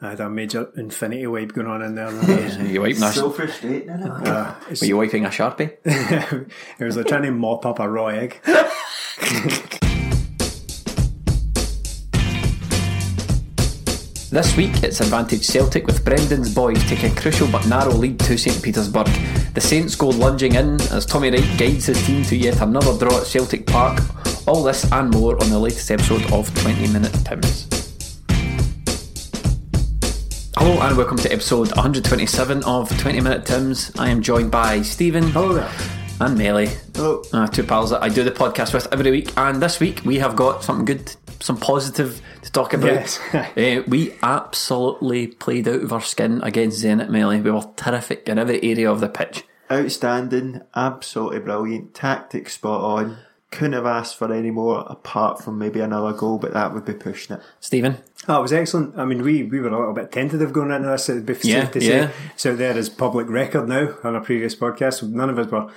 I had a major infinity wipe going on in there. You wiping a, So frustrating, isn't? Uh, were you wiping a sharpie? it was like trying to mop up a raw egg. This week it's Advantage Celtic with Brendan's boys take a crucial but narrow lead to St Petersburg. The Saints go lunging in as Tommy Wright guides his team to yet another draw at Celtic Park. All this and more on the latest episode of 20 Minute Tims. Hello and welcome to episode 127 of 20 Minute Tims. I am joined by Stephen Hello there. and Melly. Hello. Uh, two pals that I do the podcast with every week, and this week we have got something good, some positive to talk about. Yes. uh, we absolutely played out of our skin against Zenit Melly. We were terrific in every area of the pitch. Outstanding, absolutely brilliant, tactics spot on. Couldn't have asked for any more apart from maybe another goal, but that would be pushing it. Stephen, Oh, it was excellent. I mean, we, we were a little bit tentative going into this. It'd be Yeah, safe to yeah. say. It's out there as public record now on a previous podcast. None of us were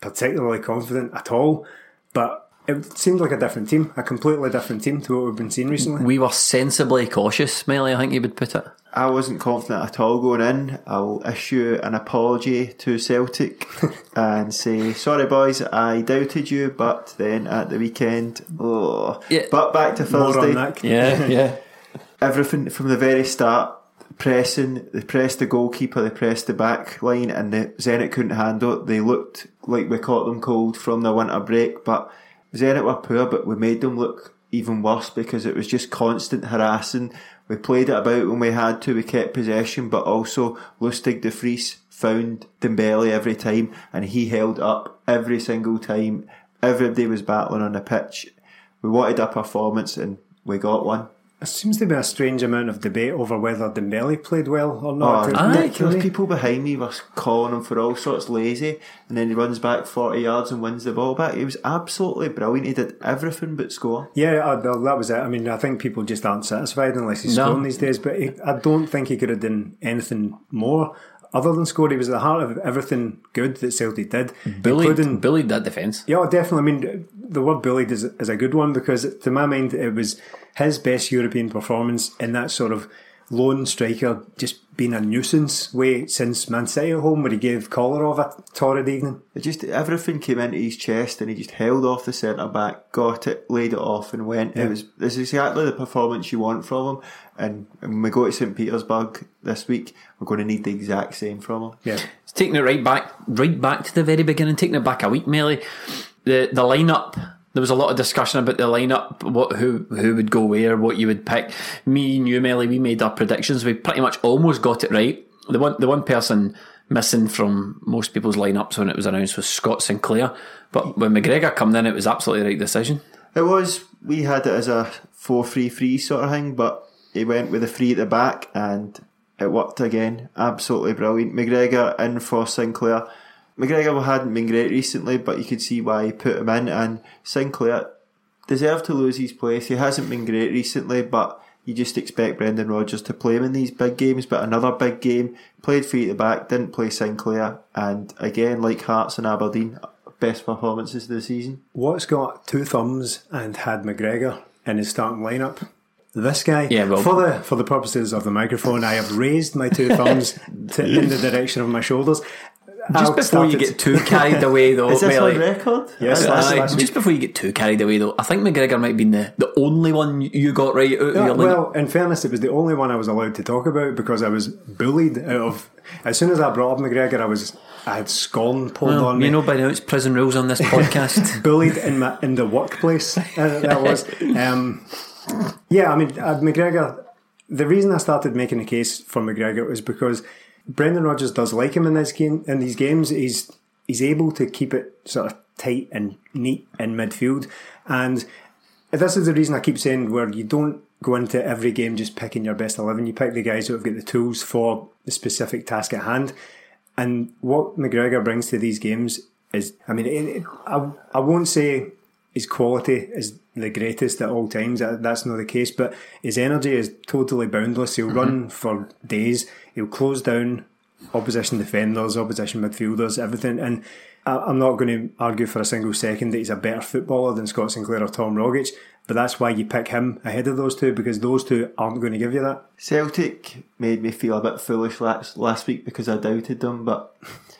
particularly confident at all, but it seemed like a different team, a completely different team to what we've been seeing recently. we were sensibly cautious, Melly, I think you would put it. I wasn't confident at all going in. I'll issue an apology to Celtic and say, sorry boys, I doubted you, but then at the weekend, oh. Yeah. But back to Thursday. Yeah, yeah. everything from the very start, pressing, they pressed the goalkeeper, they pressed the back line, and the Zenit couldn't handle it. They looked like we caught them cold from the winter break, but Zenit were poor, but we made them look even worse because it was just constant harassing. We played it about when we had to, we kept possession, but also Lustig de Vries found Dembele every time, and he held up every single time. Everybody was battling on the pitch. We wanted a performance, and we got one. There seems to be a strange amount of debate over whether Dembele played well or Oh, not. it's aye. ridiculous. People behind me were calling him for all sorts lazy, and then he runs back 40 yards and wins the ball back. He was absolutely brilliant. He did everything but score. Yeah, uh, well, that was it. I mean, I think people just aren't satisfied unless he's No. scoring these days. But he, I don't think he could have done anything more other than score. He was at the heart of everything good that Celtic did, Bullied, including bullied that defence. Yeah, definitely. I mean, the word bullied is, is a good one because, to my mind, it was his best European performance in that sort of lone striker just being a nuisance way since Man City at home, where he gave Kolarov a torrid evening. It just everything came into his chest, and he just held off the centre back, got it, laid it off, and went. It was this is exactly the performance you want from him. And when we go to St Petersburg this week, we're going to need the exact same from him. Yeah. It's taking it right back, right back to the very beginning, taking it back a week, Melly. The the lineup. There was a lot of discussion about the lineup, what who who would go where, what you would pick. Me and you, Melly, we made our predictions. We pretty much almost got it right. The one the one person missing from most people's lineups when it was announced was Scott Sinclair. But when McGregor came in, it was absolutely the right decision. It was. We had it as a four-three-three sort of thing, but he went with a three at the back, and it worked again. Absolutely brilliant. McGregor in for Sinclair. McGregor hadn't been great recently, but you could see why he put him in. And Sinclair deserved to lose his place. He hasn't been great recently, but you just expect Brendan Rodgers to play him in these big games. But another big game, played three at the back, didn't play Sinclair, and again, like Hearts and Aberdeen, best performances of the season. What's got two thumbs and had McGregor in his starting lineup? This guy. Yeah, well- for the for the purposes of the microphone, I have raised my two thumbs to, in the direction of my shoulders. Just I before you get too carried away, though, Is this on record? Yes, Uh, last- aye, last week. just before you get too carried away, though, I think McGregor might have been the, the only one you got right out of Yeah, well, in fairness, it was the only one I was allowed to talk about because I was bullied out of. As soon as I brought up McGregor, I was I had scorn pulled Well, on me. you know by now it's prison rules on this podcast. bullied in my in the workplace. Uh, that was. Um, yeah, I mean uh, McGregor. The reason I started making a case for McGregor was because Brendan Rodgers does like him in this game. In these games, he's he's able to keep it sort of tight and neat in midfield, and this is the reason I keep saying where you don't go into every game just picking your best eleven. You pick the guys who have got the tools for the specific task at hand. And what McGregor brings to these games is, I mean, it, it- I, I won't say his quality is the greatest at all times. That, that's not the case, but his energy is totally boundless. He'll mm-hmm. run for days. He'll close down opposition defenders, opposition midfielders, everything. And I, I'm not going to argue for a single second that he's a better footballer than Scott Sinclair or Tom Rogic. But that's why you pick him ahead of those two because those two aren't going to give you that. Celtic made me feel a bit foolish last, last week because I doubted them, but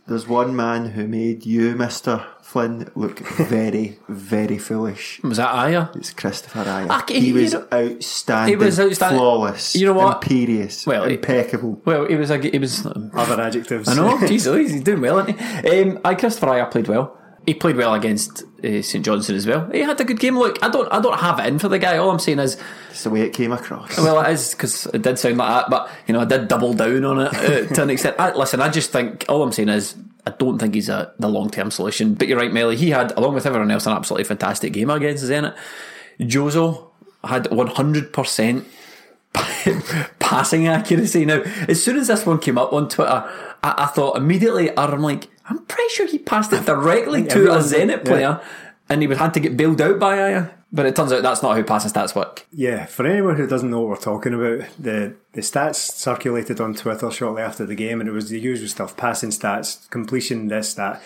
there's one man who made you, Mr. Flynn, look very, very foolish. was that Ajer? It's Kristoffer Ajer. Ah, he you was know- outstanding, He was outstanding. flawless, You know what? imperious, Well, he- impeccable. Well, he was a, he was. Other adjectives. I know, jeez, he's doing well, isn't he? Um, I Kristoffer Ajer played well. He played well against uh, St Johnstone as well. He had a good game. Look, I don't, I don't have it in for the guy. All I'm saying is, It's the way it came across. well, it is because it did sound like that, but you know, I did double down on it uh, to an extent. I, listen, I just think all I'm saying is, I don't think he's a the long term solution. But you're right, Melly. He had, along with everyone else, an absolutely fantastic game against Zenit. Jozo had 100 percent passing accuracy. Now, as soon as this one came up on Twitter, I, I thought immediately, I'm like, I'm pretty sure he passed it directly to a Zenit yeah. player, and he would had to get bailed out by Ajer. But it turns out that's not how passing stats work. Yeah, for anyone who doesn't know what we're talking about, the the stats circulated on Twitter shortly after the game, and it was the usual stuff: passing stats, completion, this, that.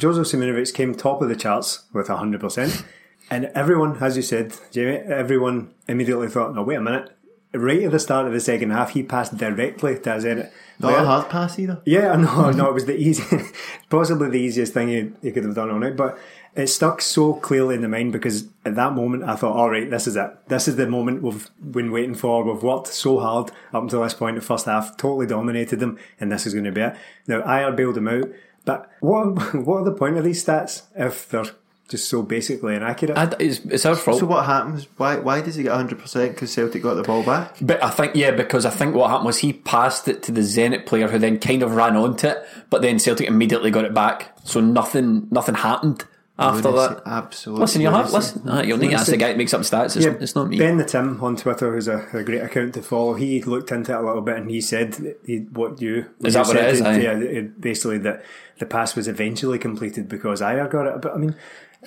Jozo Simunovic came top of the charts with hundred percent, and everyone, as you said, Jamie, everyone immediately thought, "No, wait a minute." Right at the start of the second half, he passed directly to Zenit. Not a hard pass either. Yeah, no, no, it was the easy, possibly the easiest thing you, you could have done on it, but it stuck so clearly in the mind because at that moment I thought, all right, this is it. This is the moment we've been waiting for. We've worked so hard up until this point. In the first half totally dominated them, and this is going to be it. Now Ajer bailed him out, but what what are the point of these stats if they're just so basically inaccurate? I, it's, it's our fault. So what happens? Why why does he get 100% because Celtic got the ball back? But I think yeah, because I think what happened was he passed it to the Zenit player who then kind of ran onto it, but then Celtic immediately got it back. So nothing nothing happened after that. Absolutely. Listen, you'll have listen. Uh, you'll need to ask the guy that makes up stats. It's, it's not me. Ben the Tim on Twitter, who's a, a great account to follow, he looked into it a little bit and he said he, what you Is you that what it said, is? Yeah, basically that the pass was eventually completed because Ajer got it. But I mean,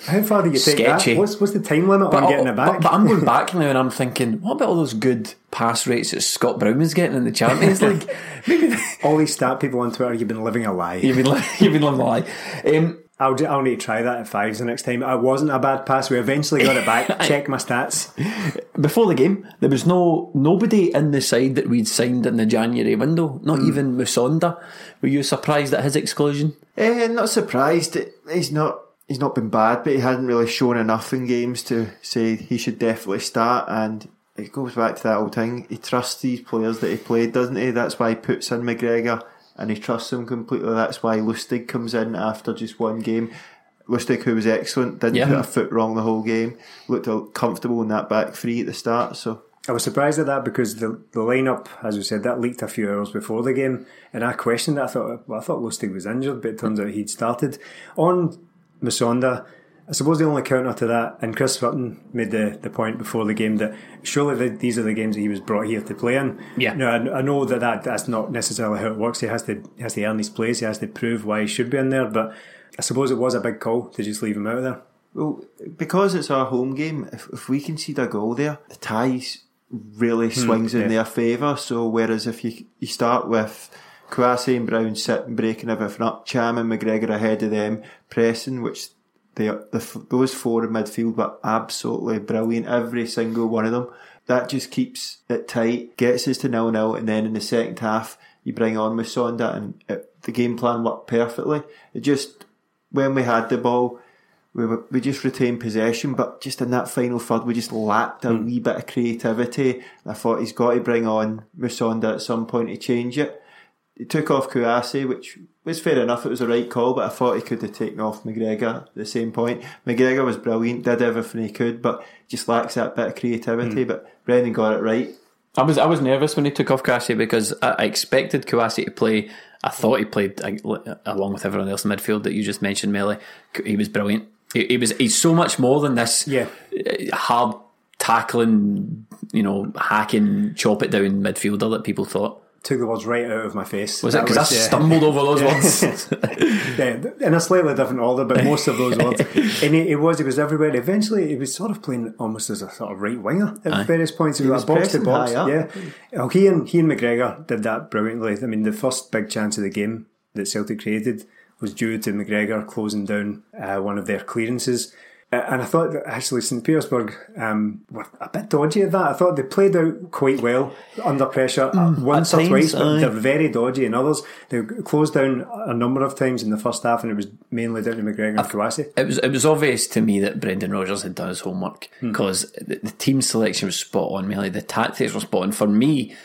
how far do you take Sketchy. that? What's, what's the time limit on getting it back? But, but I'm going back now and I'm thinking, what about all those good pass rates that Scott Brown was getting in the Champions League? Maybe All these stat people on Twitter, you've been living a lie. you've been li- you've been living a lie. Um, I'll, ju- I'll need to try that at fives the next time. It wasn't a bad pass. We eventually got it back. Check my stats. before the game, there was no nobody in the side that we'd signed in the January window. Not even Musonda. Were you surprised at his exclusion? Eh, not surprised. He's not. He's not been bad, but he hadn't really shown enough in games to say he should definitely start. And it goes back to that old thing. He trusts these players that he played, doesn't he? That's why he puts in McGregor, and he trusts him completely. That's why Lustig comes in after just one game. Lustig, who was excellent, didn't Yeah. put a foot wrong the whole game. Looked comfortable in that back three at the start. So I was surprised at that because the the lineup, as we said, that leaked a few hours before the game, and I questioned it. I thought, well, I thought Lustig was injured, but it turns out he'd started on Musonda. I suppose the only counter to that, and Chris Sutton made the, the point before the game that surely the, these are the games that he was brought here to play in. Yeah. Now I, I know that, that that's not necessarily how it works. He has to he has to earn his place. He has to prove why he should be in there. But I suppose it was a big call to just leave him out of there. Well, because it's our home game, if, if we concede a goal there, the ties really hmm, swings in yeah. their favour. So whereas if you you start with Kouassi and Brown sitting, breaking everything up, Cham and McGregor ahead of them, pressing, which they the, those four in midfield were absolutely brilliant, every single one of them. That just keeps it tight, gets us to nil nil, and then in the second half, you bring on Musonda, and it, the game plan worked perfectly. It just when we had the ball, we were, we just retained possession, but just in that final third, we just lacked a hmm. wee bit of creativity. I thought he's got to bring on Musonda at some point to change it. He took off Kouassi, which was fair enough. It was the right call, but I thought he could have taken off McGregor at the same point. McGregor was brilliant, did everything he could, but just lacks that bit of creativity. But Brendan got it right. I was I was nervous when he took off Kouassi because I, I expected Kouassi to play. I thought he played along with everyone else in midfield that you just mentioned, Melly. He was brilliant. He, he was he's so much more than this Yeah. uh, hard tackling, you know, hacking, chop it down midfielder that people thought. Took the words right out of my face. Was it That because I was, yeah. stumbled over those words? yeah, in a slightly different order, but most of those words. And he, he was, he was everywhere. Eventually, it was sort of playing almost as a sort of right winger at Aye. various points. He, He was was box to box. Yeah. Well, he and he and McGregor did that brilliantly. I mean, the first big chance of the game that Celtic created was due to McGregor closing down uh, one of their clearances. Uh, and I thought that actually St. Petersburg um, were a bit dodgy at that. I thought they played out quite well under pressure uh, once or times, twice, but aye. they're very dodgy in others. They closed down a number of times in the first half, and it was mainly down to McGregor and Kouassi. It was it was obvious to me that Brendan Rodgers had done his homework because the, the team selection was spot on. Really, the tactics were spot on. For me,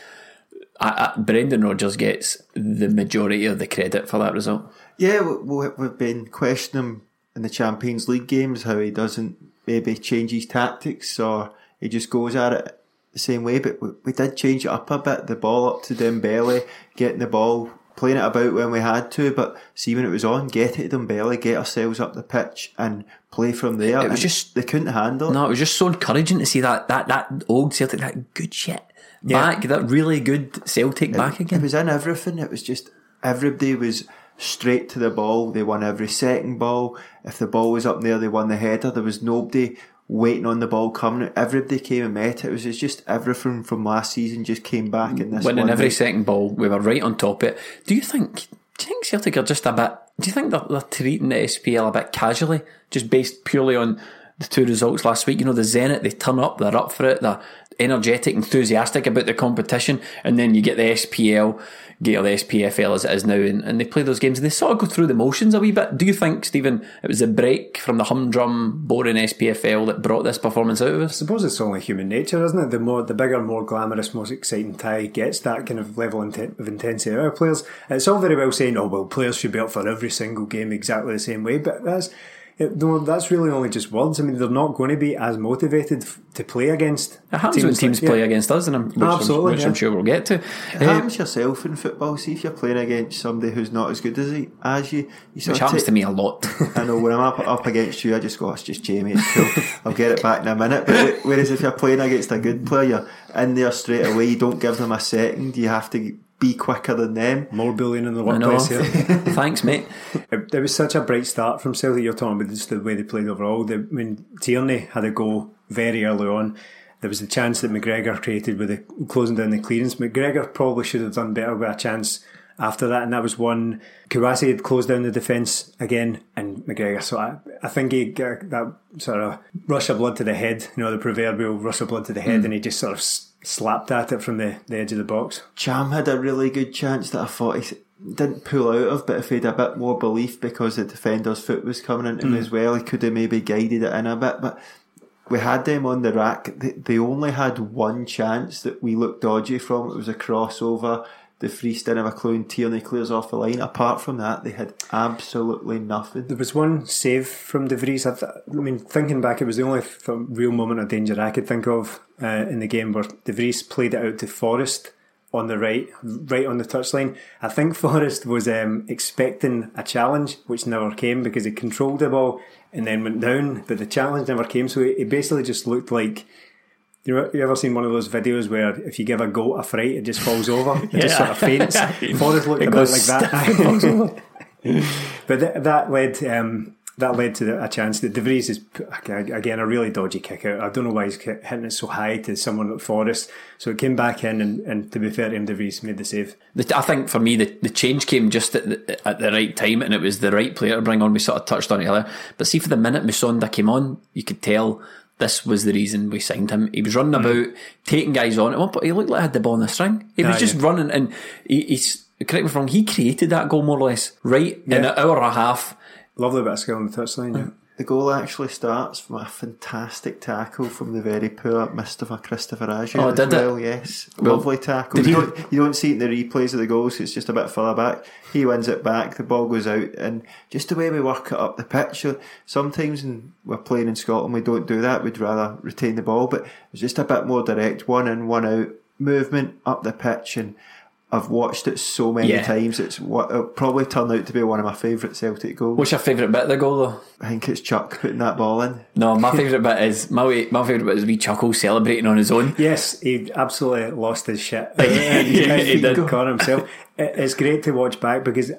I, I, Brendan Rodgers gets the majority of the credit for that result. Yeah, we- we- we've been questioning him in the Champions League games how he doesn't maybe change his tactics or he just goes at it the same way. But we, we did change it up a bit. The ball up to Dembele, getting the ball, playing it about when we had to. But see when it was on, get it to Dembele, get ourselves up the pitch and play from there. It was And just- they couldn't handle it. No, it was just so encouraging to see that that that old Celtic, that good shit Yeah. back, that really good Celtic back again. It was in everything. It was just everybody was straight to the ball. They won every second ball. If the ball was up there, they won the header. There was nobody waiting on the ball coming. Everybody came and met it. It was just everything from last season just came back in this Winning every second ball, we were right on top of it. Do you think? Do you think Celtic are just a bit? Do you think they're, they're treating the SPL a bit casually, just based purely on the two results last week? You know, the Zenit, they turn up, they're up for it, they're energetic, enthusiastic about the competition, and then you get the SPL, get the SPFL as it is now, and, and they play those games and they sort of go through the motions a wee bit. Do you think, Stephen, it was a break from the humdrum, boring SPFL that brought this performance out of us? I suppose it's only human nature, isn't it? The more, the bigger, more glamorous, most exciting tie gets that kind of level of intensity out of players. It's all very well saying, "Oh well, players should be up for every single game exactly the same way," but that's it, no, that's really only just words. I mean, they're not going to be as motivated f- to play against. It happens when teams like- play yeah. against us, and I'm, which, Absolutely, I'm, which I'm sure we'll get to. It Uh, happens yourself in football. See if you're playing against somebody who's not as good as he, as you. you which happens take- to me a lot. I know when I'm up, up against you, I just go, it's just Jamie, it's cool. I'll get it back in a minute. But whereas if you're playing against a good player, you're in there straight away. You don't give them a second. You have to be quicker than them. More bullying in the I workplace here. Thanks, mate. It, it was such a bright start from Celtic. You're talking about just the way they played overall. The, I mean, Tierney had a go very early on. There was the chance that McGregor created with the closing down the clearance. McGregor probably should have done better with a chance after that, and that was one. Kouassi had closed down the defence again, and McGregor. So I, I think he got that sort of rush of blood to the head, you know, the proverbial rush of blood to the head, hmm. and he just sort of s- slapped at it from the, the edge of the box. Cham had a really good chance that I thought he didn't pull out of, but if he had a bit more belief because the defender's foot was coming into him hmm. as well, he could have maybe guided it in a bit. But we had them on the rack. They, they only had one chance that we looked dodgy from. It was a crossover. De Vries didn't have a and Tierney clears off the line. Apart from that, they had absolutely nothing. There was one save from De Vries. I, th- I mean, thinking back, it was the only th- real moment of danger I could think of uh, in the game where De Vries played it out to Forrest on the right, right on the touchline. I think Forrest was um, expecting a challenge, which never came because he controlled the ball and then went down, but the challenge never came. So he basically just looked like. You, ever seen one of those videos where if you give a goat a fright, it just falls over? It just sort of faints. Forrest looked It a bit like that. But th- that led um, that led to a chance that De Vries is again a really dodgy kick out. I don't know why he's hitting it so high to someone at Forrest. So it came back in, and, and to be fair to him, De Vries made the save. The, I think for me, the, the change came just at the, at the right time, and it was the right player to bring on. We sort of touched on it earlier, but see, for the minute Musonda came on, you could tell this was the reason we signed him. He was running about, taking guys on. At one point, he looked like he had the ball on the string. He was Ah, just yeah. running, and he, he's correct me if I'm wrong, he created that goal more or less, right? In an hour and a half. Lovely bit of skill on the touchline. Yeah. The goal actually starts from a fantastic tackle from the very poor Mustafa Kristoffer Ajer. Oh, did it? Yes, Well, lovely tackle. You he- don't, you don't see it in the replays of the goals. It's just a bit further back. He wins it back. The ball goes out, and just the way we work it up the pitch. Sometimes when we're playing in Scotland, we don't do that. We'd rather retain the ball, but it's just a bit more direct, one in, one out movement up the pitch, and. I've watched it so many Yeah. times. It's what it'll probably turn out to be one of my favourite Celtic goals. What's your favourite bit of the goal though? I think it's Chuck putting that ball in. No, my favourite bit is my way, my favourite bit is wee Chuckle celebrating on his own. Yes, he absolutely lost his shit. Yeah, he did. Connor himself. It- It's great to watch back because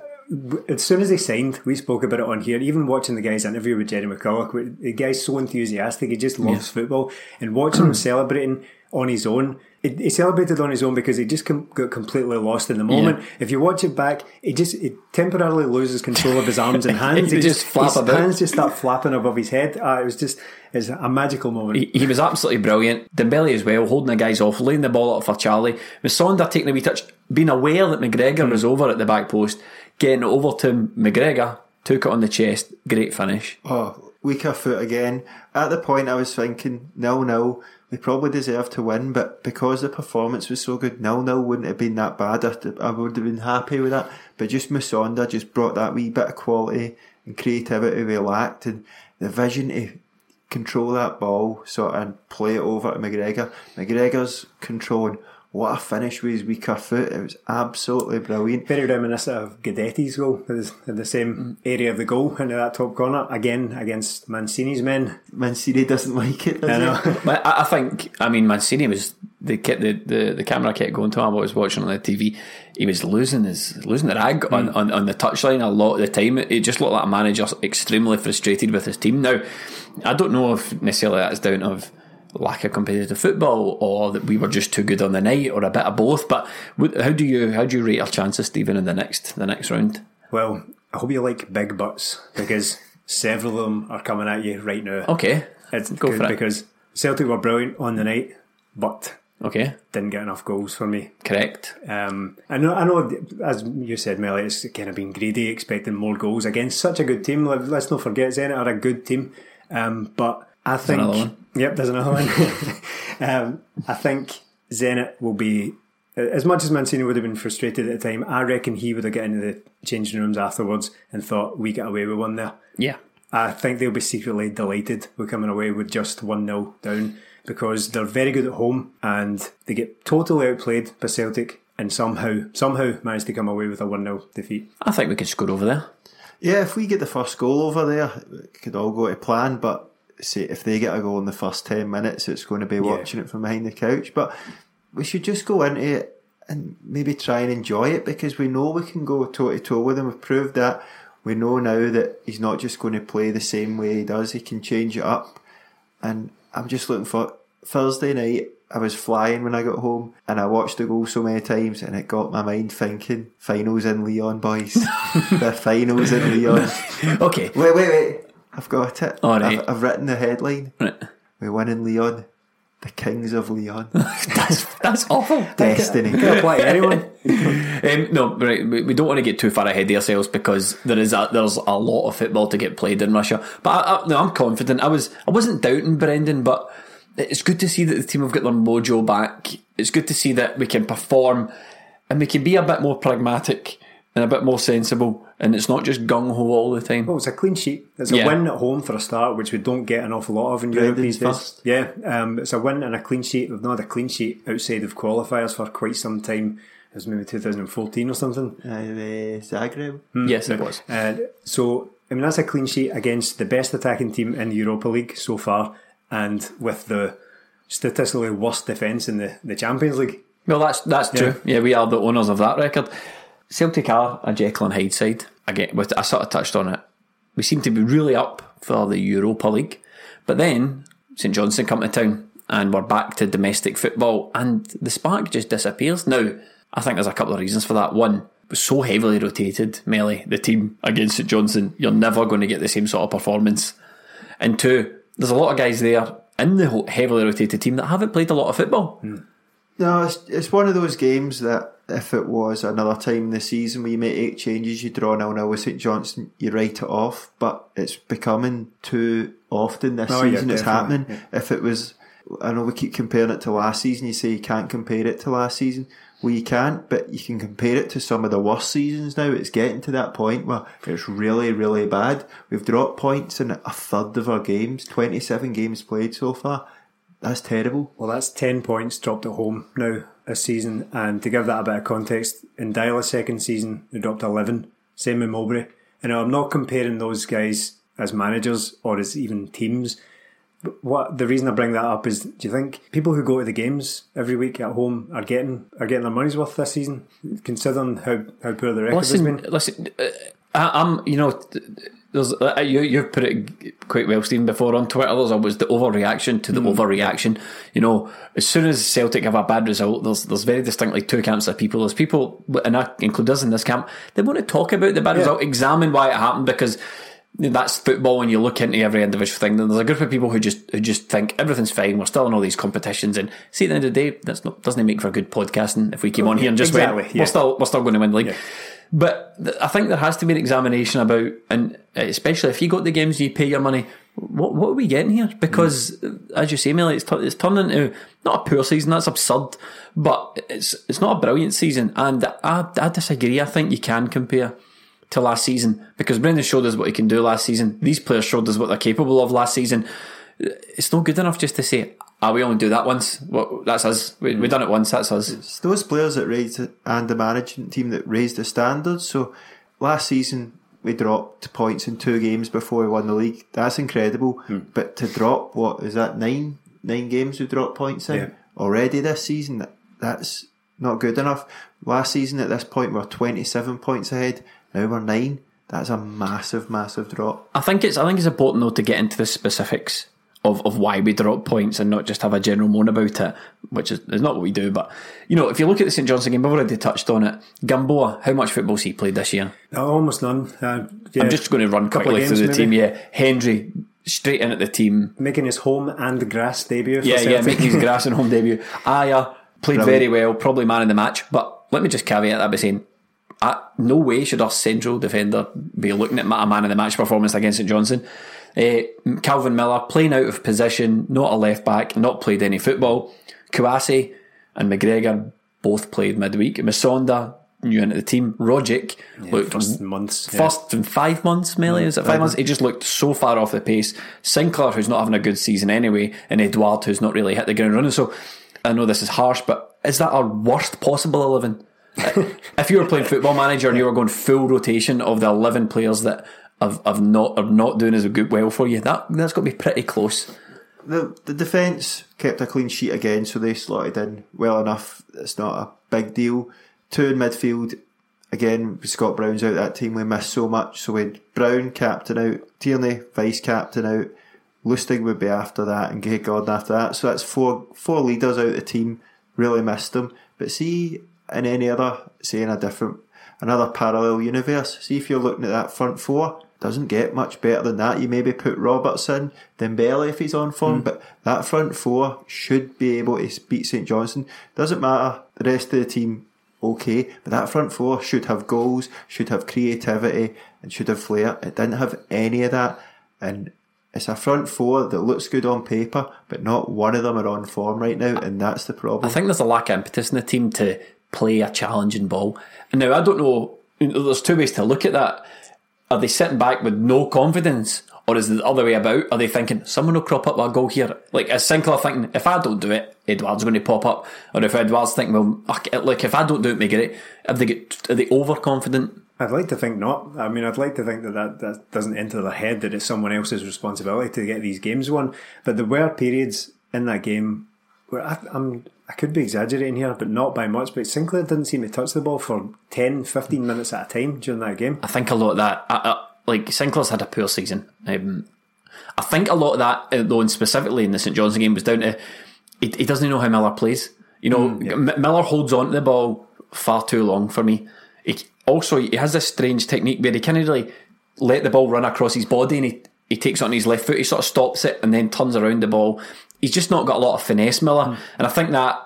as soon as he signed, we spoke about it on here. Even watching the guy's interview with Gerry McCulloch, the guy's so enthusiastic. He just loves football, and watching him celebrating on his own. He he celebrated on his own because he just com- got completely lost in the moment. If you watch it back, he just he temporarily loses control of his arms and hands. They just flap his about. hands just start flapping above his head. Ah, it was just it's a magical moment. He, he was absolutely brilliant. Dembele as well, holding the guys off, laying the ball up for Charlie. Musonda taking a wee touch, being aware that McGregor was over at the back post, getting it over to. McGregor took it on the chest. Great finish. Oh, weaker foot again. At the point, I was thinking, no, nil. We probably deserved to win, but because the performance was so good, nil nil wouldn't have been that bad. I, I would have been happy with that. But just Musonda just brought that wee bit of quality and creativity we lacked, and the vision to control that ball, sort of and play it over to McGregor. McGregor's controlling. What a finish with his weaker foot! It was absolutely brilliant. Very reminiscent of Guidetti's goal, it was in the same area of the goal into that top corner again against Mancini's men. Mancini doesn't like it. Does I know. But I, I think, I mean, Mancini was the, kept the, the the camera kept going to him. I was watching on the TV. He was losing his losing the rag on, hmm. on, on the touchline a lot of the time. It, it just looked like a manager extremely frustrated with his team. Now, I don't know if necessarily that's down of lack of competitive football or that we were just too good on the night or a bit of both. But how do you how do you rate our chances, Stephen, in the next the next round? Well, I hope you like big butts because several of them are coming at you right now. Okay, It's go good for it. because Celtic were brilliant on the night, but Okay, didn't get enough goals for me. correct. Um, I know, I know, as you said, Melly, it's kind of been greedy, expecting more goals against such a good team. Let- Let's not forget, Zenit are a good team. Um, but I think, another one. yep, there's another one. um, I think Zenit will be, as much as Mancini would have been frustrated at the time, I reckon he would have got into the changing rooms afterwards and thought, we get away with one there. Yeah, I think they'll be secretly delighted with coming away with just 1 0 down because they're very good at home and they get totally outplayed by Celtic and somehow somehow manage to come away with a 1 0 defeat. I think we could score over there. Yeah, if we get the first goal over there, it could all go to plan. But say if they get a goal in the first ten minutes, it's going to be watching it from behind the couch. But we should just go into it and maybe try and enjoy it because we know we can go toe to toe with him. We've proved that. We know now that he's not just going to play the same way he does. He can change it up. And I'm just looking for Thursday night. I was flying when I got home and I watched the goal so many times and it got my mind thinking finals in Lyon, boys. the finals in Lyon. Okay, Wait, wait, wait. I've got it. All right. I've, I've written the headline. right. We win in Lyon. The Kings of Leon. that's that's awful. Destiny. Can apply to anyone. Um, no, right. We, we don't want to get too far ahead of ourselves because there is a, there's a lot of football to get played in Russia. But I, I, no, I'm confident. I was I wasn't doubting Brendan, but it's good to see that the team have got their mojo back. It's good to see that we can perform and we can be a bit more pragmatic and a bit more sensible, and it's not just gung ho all the time. Well, it's a clean sheet. It's a Yeah. win at home for a start, which we don't get an awful lot of in Europe Brendan's these days. first. Yeah, um, it's a win and a clean sheet. We've not had a clean sheet outside of qualifiers for quite some time. It was maybe 2014 or something. Uh, the Zagreb. Yes, it was. Uh, so, I mean, that's a clean sheet against the best attacking team in the Europa League so far, and with the statistically worst defence in the, the Champions League. Well, that's that's true. Yeah, we are the owners of that record. Celtic are a Jekyll and Hyde side. Again, I sort of touched on it. We seem to be really up for the Europa League, but then St Johnstone come to town, and we're back to domestic football, and the spark just disappears. Now, I think there's a couple of reasons for that. One, was so heavily rotated, Melly, the team against St Johnstone. You're never going to get the same sort of performance. And two, there's a lot of guys there in the heavily rotated team that haven't played a lot of football. Hmm. No, it's, it's one of those games that if it was another time this season where you make eight changes, you draw nil nil with St Johnstone, you write it off. But it's becoming too often this Oh, yeah, season. it's definitely, happening. If it was, I know we keep comparing it to last season. You say you can't compare it to last season. Well, you can't, but you can compare it to some of the worst seasons now. It's getting to that point where it's really, really bad. We've dropped points in a third of our games, 27 games played so far. That's terrible. Well, that's 10 points dropped at home now this season. And to give that a bit of context, in Deila's second season, they dropped 11. Same with Mowbray. And I'm not comparing those guys as managers or as even teams. But what the reason I bring that up is, do you think people who go to the games every week at home are getting are getting their money's worth this season, considering how, how poor the record Listen, has been? listen. Uh, I, I'm, you know, there's uh, you you've put it quite well, Stephen. Before on Twitter, there's always the overreaction to the Mm. overreaction. You know, as soon as Celtic have a bad result, there's there's very distinctly two camps of people. There's people, and I include us in this camp. They want to talk about the bad result, examine why it happened because. That's football, and you look into every individual thing. Then there's a group of people who just who just think everything's fine. We're still in all these competitions, and see at the end of the day, that's not doesn't make for a good podcasting. If we came on here and just Exactly, went, yeah. we're still we're still going to win the league. But th- I think there has to be an examination about, and uh, especially if you got the games, you pay your money. What what are we getting here? Because uh, as you say, Melly, it's, tu- it's turned into not a poor season. That's absurd, but it's it's not a brilliant season. And I I disagree. I think you can compare to last season because Brendan showed us what he can do last season. These players showed us what they're capable of last season. Uh, it's not good enough just to say, "Ah, we only do that once." Well, that's us. We we done it once. That's us. It's those players that raised it and the management team that raised the standards. So last season we dropped points in two games before we won the league. That's incredible. But to drop what is that nine nine games we dropped points in Yeah. already this season. that- That's not good enough. Last season at this point we we're twenty seven points ahead. Now we're nine. That's a massive, massive drop. I think it's I think it's important though to get into the specifics of, of why we drop points and not just have a general moan about it, which is, is not what we do. But you know, if you look at the St Johnstone game, we've already touched on it. Gamboa, how much football's he played this year? Uh, almost none. Uh, yeah, I'm just going to run couple of quickly through the games, team. Yeah, Hendry straight in at the team. making his home and grass debut. For Yeah, yeah, making his grass and home debut. Ajer played Brilliant. very well, probably man in the match. But let me just caveat that by saying, uh, no way should our central defender be looking at a man in the match performance against St Johnstone. Uh, Calvin Miller playing out of position, not a left back, not played any football. Kouassi and McGregor both played midweek. Musonda new into the team. Rogic looked first months, yeah. First in five months, Melly, is it five months? He just looked so far off the pace. Sinclair, who's not having a good season anyway, and Edouard, who's not really hit the ground running. So I know this is harsh, but is that our worst possible 11? if you were playing football manager and you were going full rotation of the 11 players that have, have not are not doing as good well for you, that, that's got to be pretty close. The the defence kept a clean sheet again, so they slotted in well enough. It's not a big deal. Two in midfield. Again, Scott Brown's out that team. We missed so much. So we had Brown captain out, Tierney vice captain out, Lustig would be after that, and Craig Gordon after that. So that's four four leaders out of the team. Really missed them. But see, in any other, say in a different, another parallel universe, see if you're looking at that front four, doesn't get much better than that. You maybe put Roberts in, Dembele if he's on form, hmm. but that front four should be able to beat St Johnstone. Doesn't matter, the rest of the team, okay, but that front four should have goals, should have creativity, and should have flair. It didn't have any of that, and it's a front four that looks good on paper, but not one of them are on form right now, and that's the problem. I think there's a lack of impetus in the team to play a challenging ball. And now I don't know. There's two ways to look at that. Are they sitting back with no confidence, or is it the other way about? Are they thinking someone will crop up with a goal here? Like is Sinclair thinking if I don't do it, Edouard's going to pop up, or if Edouard's thinking, well, look, if I don't do it, make it. Have they get are they overconfident? I'd like to think not. I mean, I'd like to think that, that that doesn't enter their head that it's someone else's responsibility to get these games won. But there were periods in that game where I, I'm, I could be exaggerating here, but not by much. But Sinclair didn't seem to touch the ball for 10, 15 minutes at a time during that game. I think a lot of that, I, I, like Sinclair's had a poor season. Um, I think a lot of that, uh, though, and specifically in the St John's game, was down to he, he doesn't know how Miller plays. You know, M- Miller holds on to the ball far too long for me. He, also, he has this strange technique where he can't really let the ball run across his body and he, he takes it on his left foot, he sort of stops it and then turns around the ball. He's just not got a lot of finesse, Miller. Mm. And I think that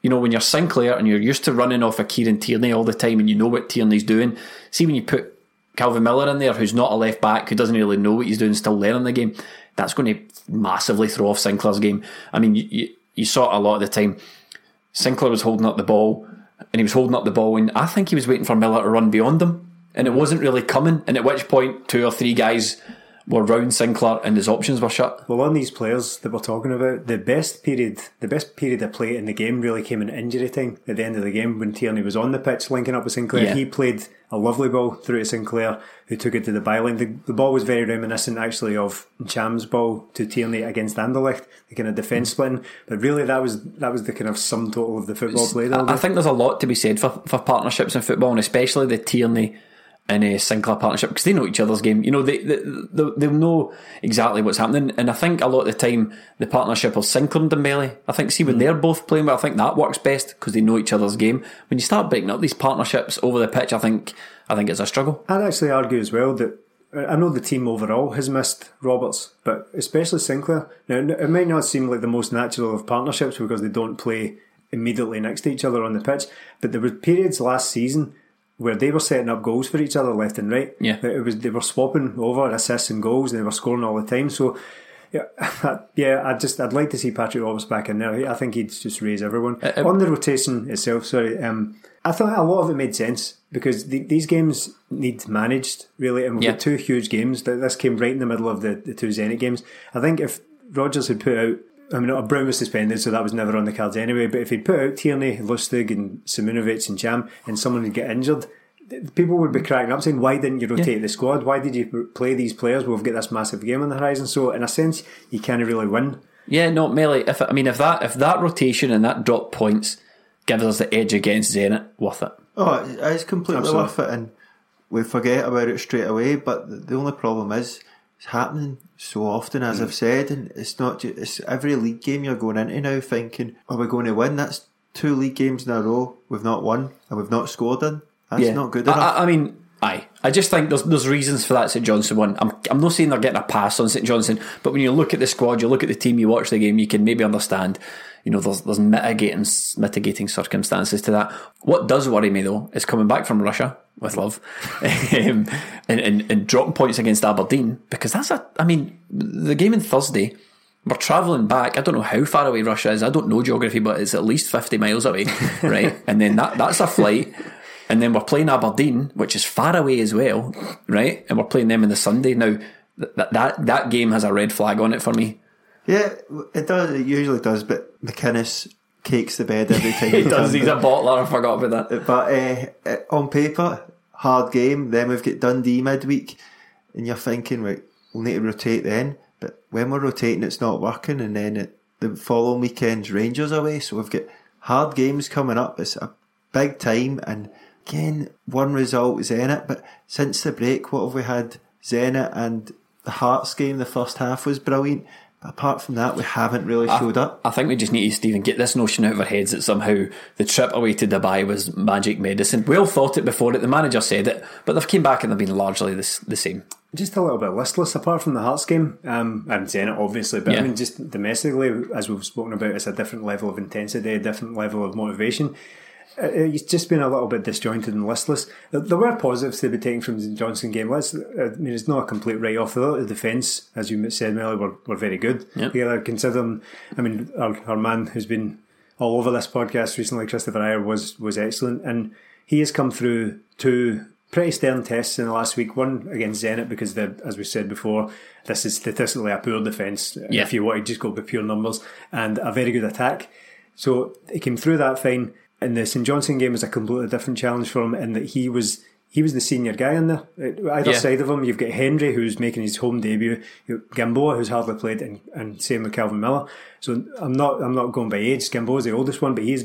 you know, when you're Sinclair and you're used to running off a Kieran Tierney all the time and you know what Tierney's doing, see when you put Calvin Miller in there, who's not a left back, who doesn't really know what he's doing, still learning the game, that's going to massively throw off Sinclair's game. I mean, you, you, you saw it a lot of the time. Sinclair was holding up the ball, and he was holding up the ball, and I think he was waiting for Miller to run beyond him, and it wasn't really coming. And at which point, two or three guys were round Sinclair, and his options were shut. Well, on these players that we're talking about, the best period, the best period of play in the game really came in injury time at the end of the game when Tierney was on the pitch linking up with Sinclair. Yeah. He played a lovely ball through to Sinclair, who took it to the byline. The, the ball was very reminiscent, actually, of Cham's ball to Tierney against Anderlecht, the kind of defence mm. splitting. But really, that was that was the kind of sum total of the football all I, I think there's a lot to be said for, for partnerships in football, and especially the Tierney and uh, Sinclair partnership because they know each other's game. You know, they, they they they'll know exactly what's happening, and I think a lot of the time the partnership of Sinclair and Dembele. I think see when they're both playing, but I think that works best because they know each other's game. When you start breaking up these partnerships over the pitch, I think I think it's a struggle. I'd actually argue as well that I know the team overall has missed Roberts, but especially Sinclair. Now, it might not seem like the most natural of partnerships because they don't play immediately next to each other on the pitch, but there were periods last season where they were setting up goals for each other left and right. Yeah. it was they were swapping over assists and goals, and they were scoring all the time. So. Yeah, yeah. I just I'd like to see Patrick Roberts back in there. I think he'd just raise everyone Uh, uh, on the rotation itself. Sorry, um, I thought a lot of it made sense because the, these games need managed really, and we've Yeah. two huge games. that This came right in the middle of the, the two Zenit games. I think if Rodgers had put out, I mean, a Brown was suspended, so that was never on the cards anyway. But if he'd put out Tierney, Lustig, and Simunovic and Cham, and someone would get injured. People would be cracking up saying, "Why didn't you rotate the squad? Why did you play these players? We've got this massive game on the horizon." So, in a sense, you can't really win. Yeah, no, Melly. If I mean, if that if that rotation and that drop points gives us the edge against Zenit, worth it. Oh, it is completely Absolutely. worth it, and we forget about it straight away. But the, the only problem is it's happening so often, as hmm. I've said, and it's not just it's every league game you're going into now thinking, "Are we going to win?" That's two league games in a row we've not won and we've not scored in. That's not good enough. I, I mean, aye. I just think there's there's reasons for that St Johnstone one. I'm I'm not saying they're getting a pass on St Johnstone, but when you look at the squad, you look at the team, you watch the game, you can maybe understand. You know, there's there's mitigating mitigating circumstances to that. What does worry me though is coming back from Russia with love, um, and, and and dropping points against Aberdeen because that's a. I mean, the game on Thursday. We're travelling back. I don't know how far away Russia is. I don't know geography, but it's at least 50 miles away, right? and then that, that's a flight. And then we're playing Aberdeen, which is far away as well, right? And we're playing them on the Sunday. Now, that, that, that game has a red flag on it for me. yeah, it does. It usually does, but McInnes cakes the bed every time. He he does. He's a bottler. I forgot about that. But uh, on paper, hard game. Then we've got Dundee midweek, and you're thinking, right, we'll need to rotate then. But when we're rotating, it's not working, and then it, the following weekend's Rangers away. So we've got hard games coming up. It's a big time, and again, one result Zenit. But since the break, what have we had? Zenit and the Hearts game. The first half was brilliant. But apart from that, we haven't really showed up. I think we just need to, Stephen, get this notion out of our heads that somehow the trip away to Dubai was magic medicine. We all thought it before it. The manager said it, but they've came back and they've been largely the, the same. Just a little bit listless, apart from the Hearts game um, and Zenit, obviously. But Yeah. I mean, just domestically, as we've spoken about, it's a different level of intensity, a different level of motivation. Uh, It's just been a little bit disjointed and listless. There- were positives to be taken from the Johnson game. Let's, I mean, it's not a complete write off. The defence, as you said, Melly, were, were very good. Yep. Together, considering, I mean, our, our man who's been all over this podcast recently, Kristoffer Ajer, was was excellent, and he has come through two pretty stern tests in the last week. One against Zenit because, as we said before, this is statistically a poor defence. Yeah. If you want to just go by pure numbers, and a very good attack. So he came through that fine. And the St Johnstone game was a completely different challenge for him in that he was he was the senior guy in there. Either Yeah. side of him, you've got Hendry who's making his home debut, Gamboa who's hardly played, and, and same with Calvin Miller. So I'm not I'm not going by age. Gamboa's the oldest one, but he's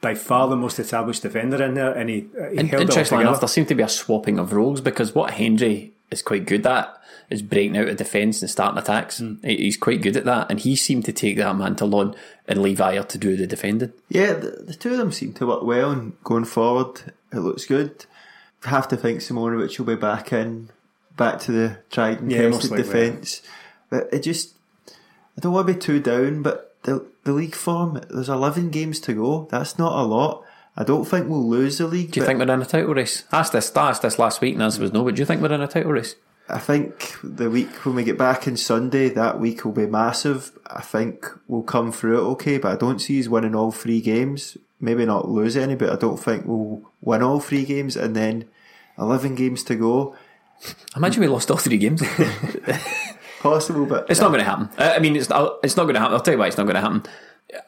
by far the most established defender in there, and he, he In- held Interestingly enough, there seemed to be a swapping of roles because what Hendry is quite good at is breaking out of defence and starting attacks. Hmm. He- He's quite good at that, and he seemed to take that mantle on and leave Ajer to do the defending. Yeah, the, the two of them seem to work well, and going forward, it looks good. Have to think Simunovic will be back in, back to the tried and Yeah, tested defence. But it just, I don't want to be too down, but the the league form. There's eleven games to go. That's not a lot. I don't think we'll lose the league. Do you think we're in a title race? I asked this, I asked this last week, and the answer was no. But do you think we're in a title race? I think the week when we get back on Sunday, that week will be massive. I think we'll come through it okay, but I don't see us winning all three games. Maybe not lose any, but I don't think we'll win all three games. And then eleven games to go. Imagine we lost all three games. Possible, but It's not going to happen. I mean, it's not, it's not going to happen. I'll tell you why it's not going to happen.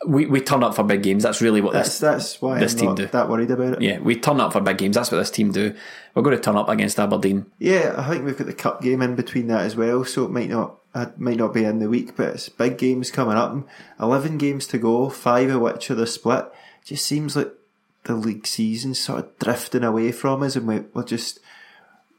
We we turn up for big games. That's really what that's this. that's why this I'm team not do. that worried about it. Yeah, we turn up for big games. That's what this team do. We're going to turn up against Aberdeen. Yeah, I think we've got the cup game in between that as well, so it might not it might not be in the week, but it's big games coming up. Eleven games to go, five of which are the split. It just seems like the league season's sort of drifting away from us, and we, we're just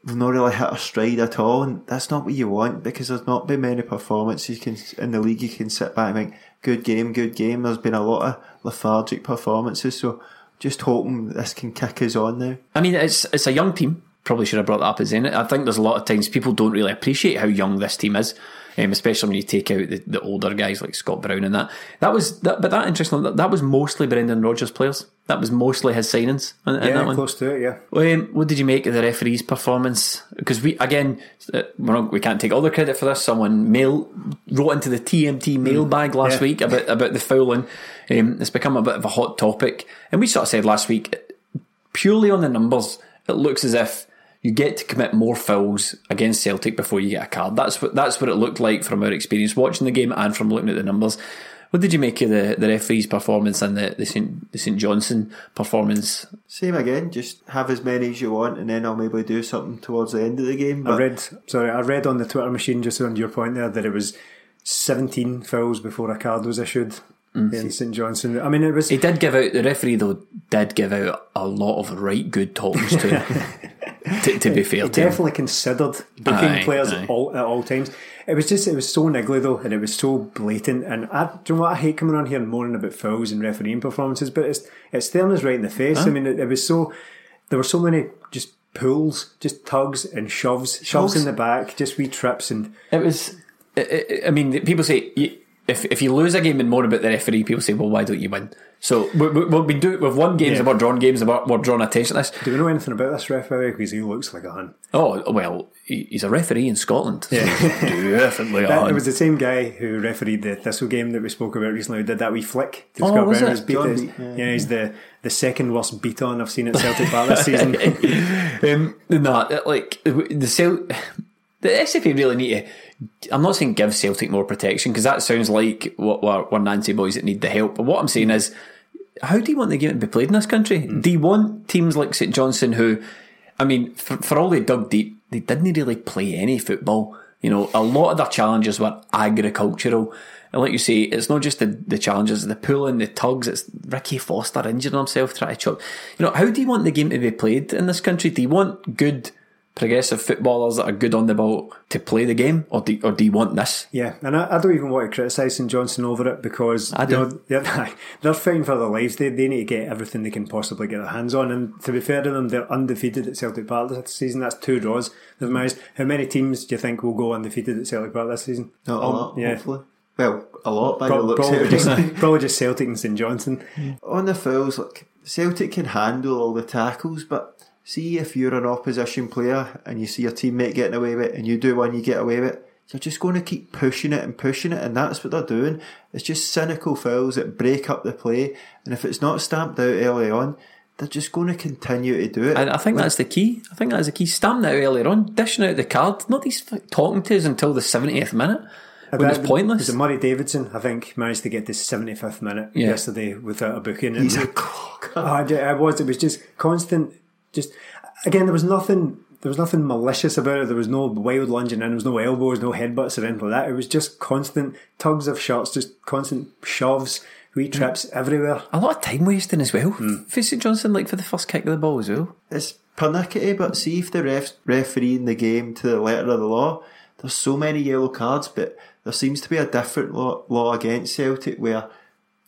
we've not really hit our stride at all, and that's not what you want because there's not been many performances can in the league. You can sit back and think, good game, good game. There's been a lot of lethargic performances, so just hoping this can kick us on now. I mean, it's it's a young team. Probably should have brought that up as in it. I think there's a lot of times people don't really appreciate how young this team is, um, especially when you take out the, the older guys like Scott Brown and that. That was that, but that interesting. That, that was mostly Brendan Rodgers players. That was mostly his signings in, in Yeah, that one. close to it. Yeah. Um, what did you make of the referee's performance? Because we again, uh, not, we can't take all the credit for this. Someone mail wrote into the TMT mailbag last yeah. week about about the fouling. Um, it's become a bit of a hot topic, and we sort of said last week, purely on the numbers, it looks as if you get to commit more fouls against Celtic before you get a card. That's what that's what it looked like from our experience watching the game and from looking at the numbers. What did you make of the, the referee's performance and the the St the St Johnstone performance? Same again, just have as many as you want, and then I'll maybe do something towards the end of the game. I read, sorry, I read on the Twitter machine just on your point there that it was 17 fouls before a card was issued mm. in St Johnstone. I mean, it was. He did give out the referee though did give out a lot of right good talks to to, to be fair to him. definitely considered booking Aye, players aye. all, at all times. It was just, it was so niggly though, and it was so blatant. And I, do you know what? I hate coming on here and moaning about fouls and refereeing performances, but it's it's staring us right in the face. I mean, it, it was so. There were so many just pulls, just tugs and shoves, shoves in the back, just wee trips, and It was. I- mean, people say you- if if you lose a game and moan about the referee, people say, "Well, why don't you win?" So we, we, we've been doing we've won games Yeah. and we're drawn games and we're, we're drawing attention to this. do we know anything about this referee? Because he looks like a hun. Oh well, he's a referee in Scotland. Yeah, definitely. That, it was the same guy who refereed the Thistle game that we spoke about recently. Who did that wee flick to Oh, Scott was Brown? it? Beat yeah, he's the the second worst beat on I've seen at Celtic Park this season. Um, no, like the Cel- the SFA really need to. I'm not saying give Celtic more protection because that sounds like what we're, Nancy boys that need the help. But what I'm saying is, how do you want the game to be played in this country? Mm. Do you want teams like St Johnstone who, I mean, for, for all they dug deep, they didn't really play any football. You know, a lot of their challenges were agricultural. And like you say, it's not just the, the challenges, the pulling, the tugs, it's Ricky Foster injuring himself trying to chop. You know, how do you want the game to be played in this country? Do you want good progressive footballers that are good on the ball to play the game, or do, or do you want this? Yeah, and I, I don't even want to criticise St Johnstone over it because I you do. know, they're, they're fighting for their lives. They, they need to get everything they can possibly get their hands on. And to be fair to them, they're undefeated at Celtic Park this season. That's two draws they've managed. How many teams do you think will go undefeated at Celtic Park this season? not a Um, lot, yeah. hopefully. Well, a lot by the looks probably, just, probably just Celtic and St Johnstone. On the fouls, like Celtic can handle all the tackles, but see if you're an opposition player and you see your teammate getting away with it and you do one, you get away with it, you're just going to keep pushing it and pushing it, and that's what they're doing. It's just cynical fouls that break up the play, and if it's not stamped out early on, they're just going to continue to do it. And I think that's the key. I think that's the key. Stamping that out earlier on, dishing out the card, not these talking to us until the 70th minute. When it's pointless. Was it Murray Davidson? I think managed to get to seventy fifth minute Yeah. yesterday without a booking. He's a clock. I, I was. It was just constant. Just again, there was nothing. There was nothing malicious about it. There was no wild lunging in. There was no elbows, no headbutts or anything like that. It was just constant tugs of shots, just constant shoves, wee mm. trips everywhere. a lot of time wasting as well mm. for St Johnstone, like for the first kick of the ball as well. It's pernickety, but see if the refs refereeing the game to the letter of the law, there's so many yellow cards, but there seems to be a different law, law against Celtic where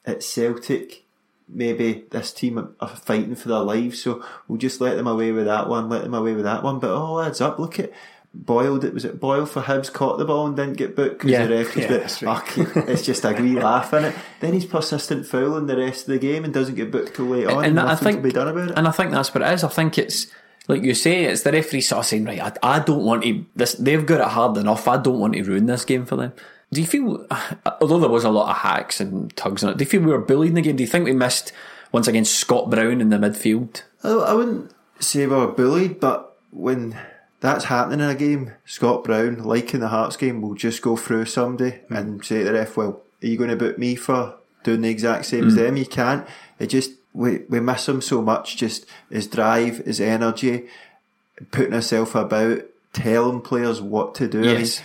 it's Celtic, maybe this team are- fighting for their lives, so we'll just let them away with that one, let them away with that one, but oh, all adds up. Look at Boyle, was it Boyle for Hibs caught the ball and didn't get booked because Yeah. the referee's Yeah, bit, that's right. "Fuck, it's just a wee laugh in it. Then he's persistent fouling the rest of the game and doesn't get booked till late on. and I think can be done about it. And I think that's what it is. I think it's like you say, it's the referee sort of saying, right, I, I don't want to. This they've got it hard enough. I don't want to ruin this game for them. Do you feel, although there was a lot of hacks and tugs on it, do you feel we were bullied in the game? Do you think we missed once again Scott Brown in the midfield? I, wouldn't say we were bullied, but when that's happening in a game, Scott Brown, like in the Hearts game, will just go through somebody hmm. and say to the ref, "Well, are you going to boot me for doing the exact same as hmm. them?" You can't. It just we we miss him so much. Just his drive, his energy, putting himself about, telling players what to do. I mean, Yes.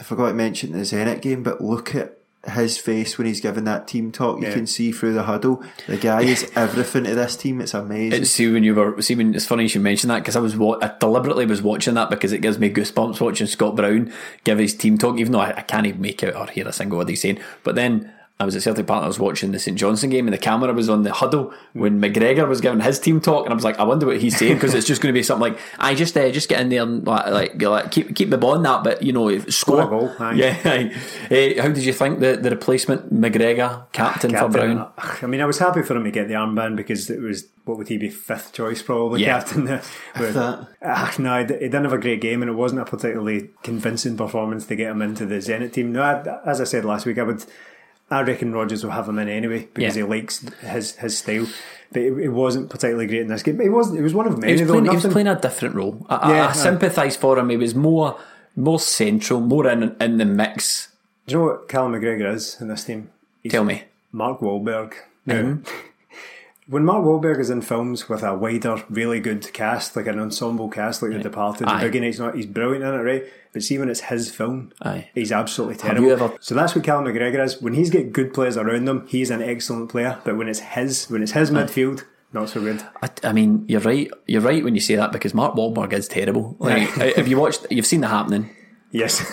I forgot to mention the Zenit game, but look at his face when he's giving that team talk. You Yeah. can see through the huddle. The guy is everything to this team. It's amazing. It's see when you were see when it's funny you should mention that because I was wa- I deliberately was watching that because it gives me goosebumps watching Scott Brown give his team talk even though I, I can't even make out or hear a single word he's saying. But then I was at Celtic Park. I was watching the St Johnstone game and the camera was on the huddle when McGregor was giving his team talk and I was like, I wonder what he's saying because it's just going to be something like, I just uh, just get in there and like, like, like keep keep the ball in that, but you know score a goal. Yeah. aye. Eh, how did you think the the replacement McGregor captain, for Brown? I mean, I was happy for him to get the armband because it was what would he be fifth choice probably Yeah. captain there. But, that. ah, no, he he didn't have a great game, and it wasn't a particularly convincing performance to get him into the Zenit team. No, I, as I said last week, I would, I reckon Rodgers will have him in anyway because Yeah. he likes his his style. But it, it wasn't particularly great in this game. It wasn't. It was one of many He was, though. playing, he was playing a different role. I, I- Yeah, I, aye. sympathise for him. He was more more central, more in in the mix. Do you know what Callum McGregor is in this team? He's Tell me. Mark Wahlberg. Mm-hmm. When Mark Wahlberg is in films with a wider, really good cast, like an ensemble cast, like The Departed, Aye. Nights Not, he's brilliant in it, right? But see, when it's his film, Aye. he's absolutely terrible. ever- So that's what Callum McGregor is. When he's got good players around him, he's an excellent player. But when it's his, when it's his midfield, not so good. I, I mean, you're right. You're right when you say that because Mark Wahlberg is terrible. Like, if you watched, you've seen the happening. Yes,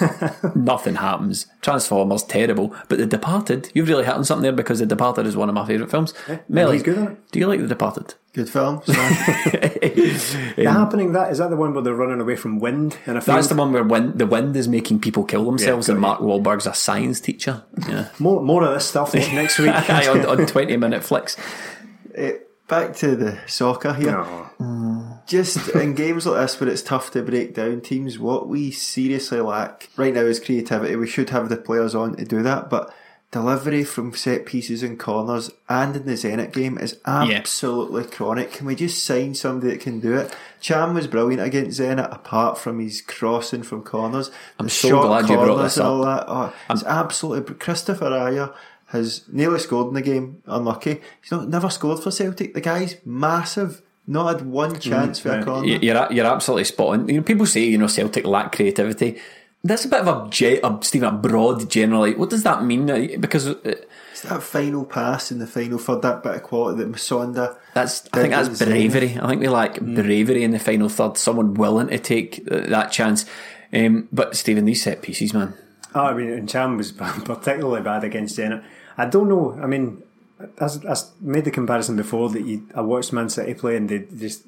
Nothing happens. Transformers terrible, but The Departed. You've really hit on something there because The Departed is one of my favourite films. Melly, he's good in it. do you like The Departed? Good film. So the happening that is that the one where they're running away from wind in a field. That's the one where wind, the wind is making people kill themselves, got and. Mark Wahlberg's a science teacher. Yeah, More, more of this stuff next week. On, on twenty minute flicks. Eh, back to the soccer here. No. Just in games like this where it's tough to break down teams, what we seriously lack right now is creativity. We should have the players on to do that, but delivery from set pieces and corners and in the Zenit game is absolutely chronic. Can we just sign somebody that can do it? Ntcham was brilliant against Zenit, apart from his crossing from corners. I'm The so glad you brought corners this and all up. that. Oh, it's absolutely Kristoffer Ajer has nearly scored in the game. Unlucky. He's not never scored for Celtic. The guy's massive. Not had one chance for a corner. You- You're you're absolutely spot on. You know, people say you know Celtic lack creativity. That's a bit of a, ge- a Stephen a broad generally. What does that mean? Because uh, It's that final pass in the final third, that bit of quality that Musonda. that's I think that's in Zenit. bravery. I think we lack bravery in the final third. Someone willing to take uh, that chance. Um, but Stephen, these set pieces, man. Oh, I mean, and Ntcham was particularly bad against Zenit. I don't know. I mean, I made the comparison before that you, I watched Man City play and they just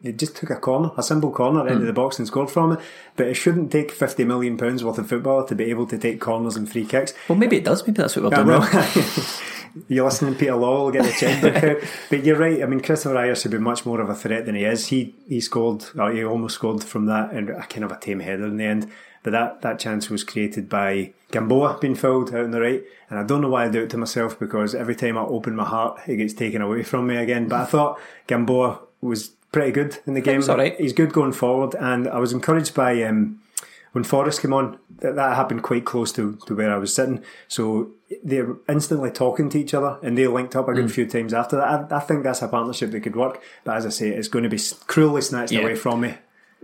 they just took a corner, a simple corner into hmm. the box and scored from it. But it shouldn't take fifty million pounds worth of football to be able to take corners and free kicks. Well, maybe it does. Maybe that's what we're Yeah, uh, doing wrong. you're listening, Peter Lawwell get the checkbook out. But you're right. I mean, Kristoffer Ajer should be much more of a threat than he is. He he scored, or he almost scored from that, and a kind of a tame header in the end. But that, that chance was created by Gamboa being fouled out on the right. And I don't know why I do it to myself because every time I open my heart, it gets taken away from me again. But I thought Gamboa was pretty good in the game. right. He's good going forward. And I was encouraged by um, when Forrest came on, that, that happened quite close to, to where I was sitting. So they're instantly talking to each other and they linked up a Mm. good few times after that. I, I think that's a partnership that could work. But as I say, it's going to be cruelly snatched Yeah. away from me.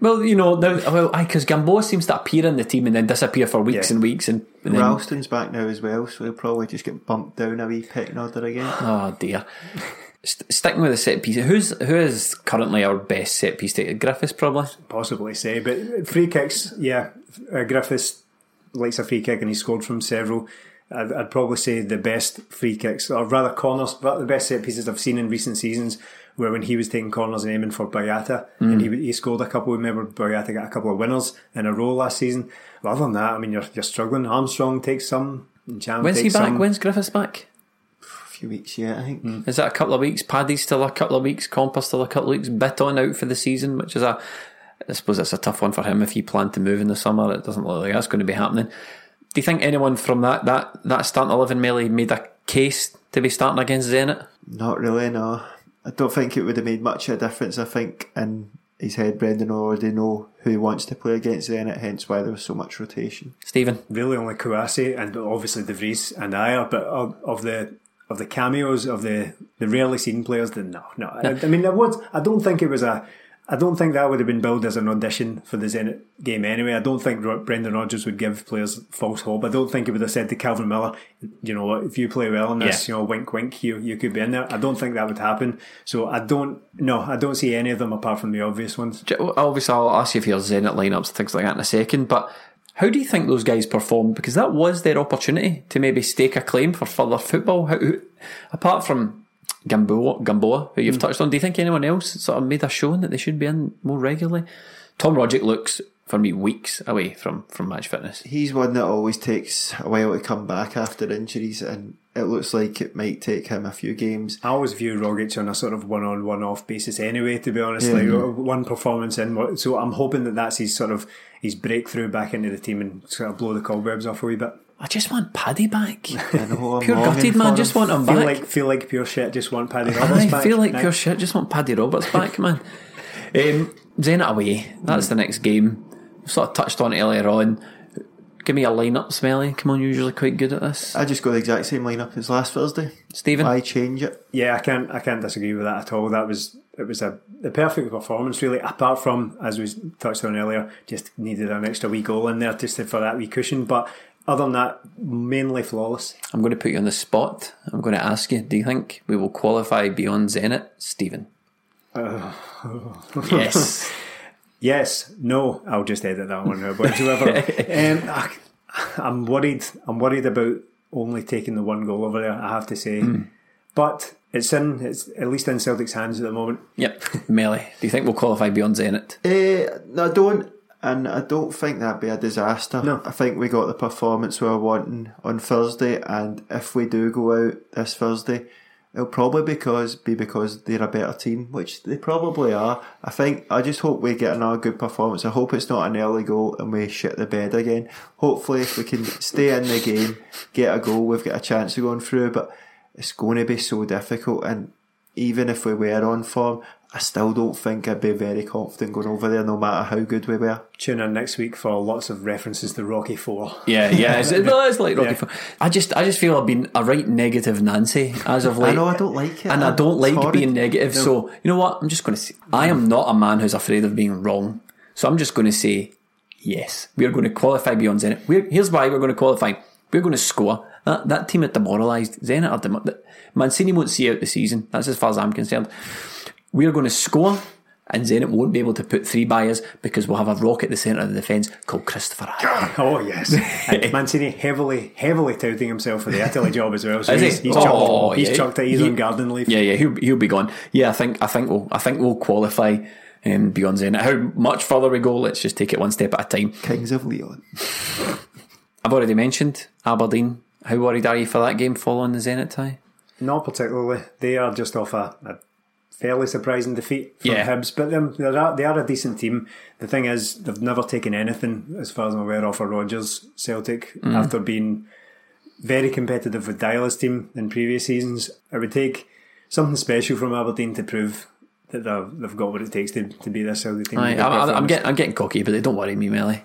Well, you know, now, well, because Gamboa seems to appear in the team and then disappear for weeks Yeah. and weeks, and, and then, Ralston's back now as well, so he'll probably just get bumped down a wee pecking order again. oh dear. St- sticking with the set piece, who's who is currently our best set piece taker? Griffiths, probably. Possibly say. But free kicks, yeah. Uh, Griffiths likes a free kick and he scored from several. I'd, I'd probably say the best free kicks, or rather corners, but the best set pieces I've seen in recent seasons where when he was taking corners and aiming for Boyata, mm. and he, he scored a couple. Remember, Boyata got a couple of winners in a row last season. But other than that, I mean, you're, you're struggling. Armstrong takes some, and Ntcham When's he back? some. When's Griffiths back? A few weeks yet, I think. Mm. Is that a couple of weeks? Paddy's still a couple of weeks. Compper still a couple of weeks. Bitton out for the season, which is a, I suppose that's a tough one for him if he planned to move in the summer. It doesn't look like that's going to be happening. Do you think anyone from that that that starting eleven Melly made a case to be starting against Zenit? Not really, no. I don't think it would have made much of a difference. I think in his head, Brendan already know who he wants to play against Zenit, hence why there was so much rotation. Stephen, really only Kouassi and obviously De Vries and Ajer, but of, of the of the cameos of the the rarely seen players, then no, no. I, I mean, there was. I don't think it was a. I don't think that would have been billed as an audition for the Zenit game anyway. I don't think Brendan Rodgers would give players false hope. I don't think he would have said to Calvin Miller, you know if you play well in this, Yeah. you know, wink, wink, you you could be in there. I don't think that would happen. So I don't. No, I don't see any of them apart from the obvious ones. Obviously I'll ask you for your Zenit lineups and things like that in a second, but how do you think those guys performed? Because that was their opportunity to maybe stake a claim for further football. How, apart from Gamboa, Gamboa, who you've hmm. touched on, do you think anyone else sort of made a showing that they should be in more regularly? Tom Rogic looks, for me, weeks away from, from match fitness. He's one that always takes a while to come back after injuries, and it looks like it might take him a few games. I always view Rogic on a sort of one on one off basis anyway, to be honest. Like uh, one performance in, so I'm hoping that that's his sort of his breakthrough back into the team and sort of blow the cobwebs off a wee bit. I just want Paddy back. I know, I'm Pure gutted, man. him. Just want him Feel back. like feel like pure shit. Just want Paddy Roberts I back. feel like Nice. pure shit. Just want Paddy Roberts back, man. Um, Zenit away. That's the next game. We've sort of touched on it earlier on. Give me a lineup, Smelly. Come on, you're usually quite good at this. I just got the exact same lineup as last Thursday. Stephen? I change it? Yeah, I can't I can't disagree with that at all. That was it was a the perfect performance really. Apart from as we touched on earlier, just needed an extra wee goal in there just for that wee cushion. But other than that, mainly flawless. I'm going to put you on the spot. I'm going to ask you, do you think we will qualify beyond Zenit? Stephen? yes. Yes, no, I'll just edit that one out. But whoever, um, I, I'm worried. I'm worried about only taking the one goal over there. I have to say, but it's in. It's at least in Celtic's hands at the moment. Yep. Melly. Do you think we'll qualify beyond Zenit? Uh, no, I don't, and I don't think that'd be a disaster. No. I think we got the performance we were wanting on Thursday, and if we do go out this Thursday, it'll probably because be because they're a better team, which they probably are. I think I just hope we get another good performance. I hope it's not an early goal and we shit the bed again. Hopefully, if we can stay in the game, get a goal, we've got a chance of going through. But it's going to be so difficult, and even if we were on form, I still don't think I'd be very confident going over there, no matter how good we were. Tune in next week for lots of references to Rocky Four. Yeah, yeah. It's, no, it's like Rocky Yeah. Four. I just, I just feel I've been a right negative Nancy as of late. I know I don't like it, and I don't like horrid. being negative. So you know what? I'm just going to say I am not a man who's afraid of being wrong. So I'm just going to say yes. We are going to qualify beyond Zenit. We're, here's why we're going to qualify. We're going to score. That that team are demoralised. Zenit are dem- Mancini won't see out the season. That's as far as I'm concerned. We're going to score. And Zenit won't be able to put three buyers because we'll have a rock at the centre of the defence called Kristoffer Ajer. Oh yes, and Mancini heavily, heavily touting himself for the Italy job as well. So Is he? he's, he's, Oh, chucked, he's yeah. chucked it. He's He- on garden leave. Yeah, yeah, he'll he'll be gone. Yeah, I think I think we'll I think we'll qualify um, beyond Zenit. How much further we go, let's just take it one step at a time. Kings of Leon. I've already mentioned Aberdeen. How worried are you for that game following the Zenit tie? Not particularly. They are just off a, a fairly surprising defeat for Yeah. Hibs, but them, they are, they are a decent team. The thing is, they've never taken anything, as far as I'm aware, off a Rodgers Celtic Mm. after being very competitive with Deila's team in previous seasons. It would take something special from Aberdeen to prove that they've, they've got what it takes to, to be this Celtic team. I, Good I, I'm getting I'm getting cocky, but don't worry me, Melly.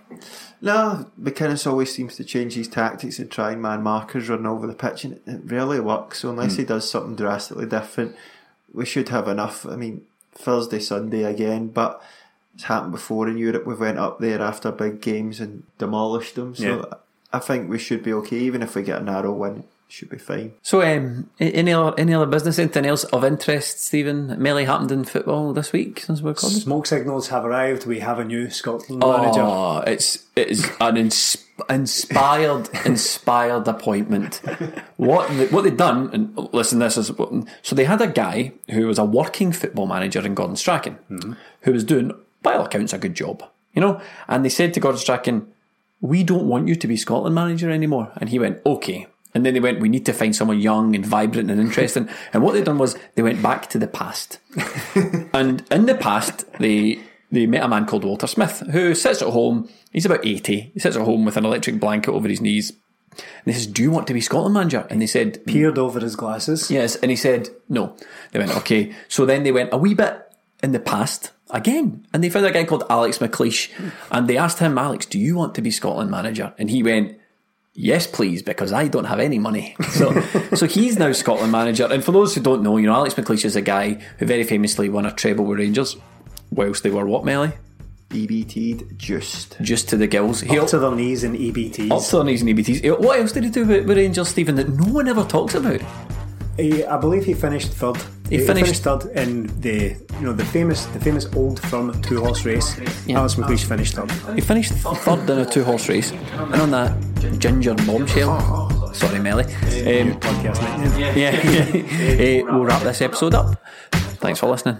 No, McInnes always seems to change his tactics and try and man markers running over the pitch, and it, it rarely works. So unless he does something drastically different, we should have enough. I mean, Thursday, Sunday again, but it's happened before in Europe. We've went up there after big games and demolished them. So Yeah. I think we should be okay, even if we get a narrow win. should be fine. So, um, any other any other business? Anything else of interest, Stephen? Merely happened in football this week since we're recording. Smoke signals have arrived. We have a new Scotland manager. Oh, it's it is an ins- inspired, inspired appointment. What they, what they've done, and listen, this is so they had a guy who was a working football manager in Gordon Strachan, mm-hmm. who was doing, by all accounts, a good job, you know. And they said to Gordon Strachan, "We don't want you to be Scotland manager anymore." And he went, "Okay." And then they went, "We need to find someone young and vibrant and interesting." and what they done was they went back to the past, and in the past they they met a man called Walter Smith who sits at home. He's about 80. He sits at home with an electric blanket over his knees. And he says, Do you want to be Scotland manager? And they said, Peered over his glasses. Yes. And he said, No. They went, Okay. So then they went a wee bit in the past again. And they found a guy called Alex McLeish. And they asked him, Alex, do you want to be Scotland manager? And he went, Yes, please, because I don't have any money. So, so he's now Scotland manager. And for those who don't know, you know, Alex McLeish is a guy who very famously won a treble with Rangers, whilst they were what, Melly? EBT'd just. Just to the gills. He Up to their knees in EBTs. up to their knees in EBTs. What else did he do with, with Rangers, Stephen, that no one ever talks about? He, I believe he finished third. He finished- third in the you know the famous the famous old firm two horse race. Alex McLeish finished third. He finished third in a two horse race. And on that ginger bombshell, sorry, Melly. Um, night. yeah, eh, we'll wrap this episode up. Thanks for listening.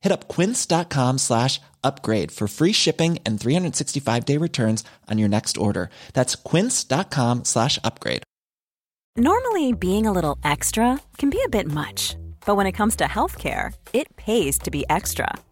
Hit up quince.com slash upgrade for free shipping and 365 day returns on your next order. That's quince.com slash upgrade. Normally, being a little extra can be a bit much, but when it comes to healthcare, it pays to be extra.